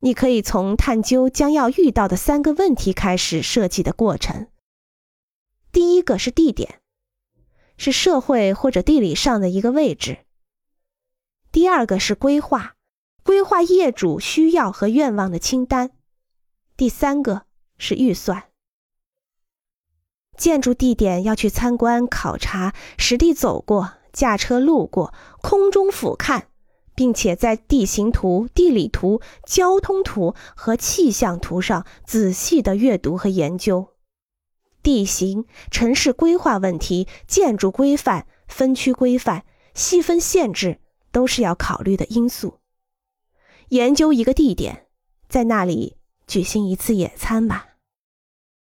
你可以从探究将要遇到的三个问题开始设计的过程。第一个是地点，是社会或者地理上的一个位置。第二个是规划，规划业主需要和愿望的清单。第三个是预算。建筑地点要去参观考察，实地走过，驾车路过，空中俯瞰。并且在地形图、地理图、交通图和气象图上仔细的阅读和研究，地形、城市规划问题、建筑规范、分区规范、细分限制都是要考虑的因素。研究一个地点，在那里举行一次野餐吧。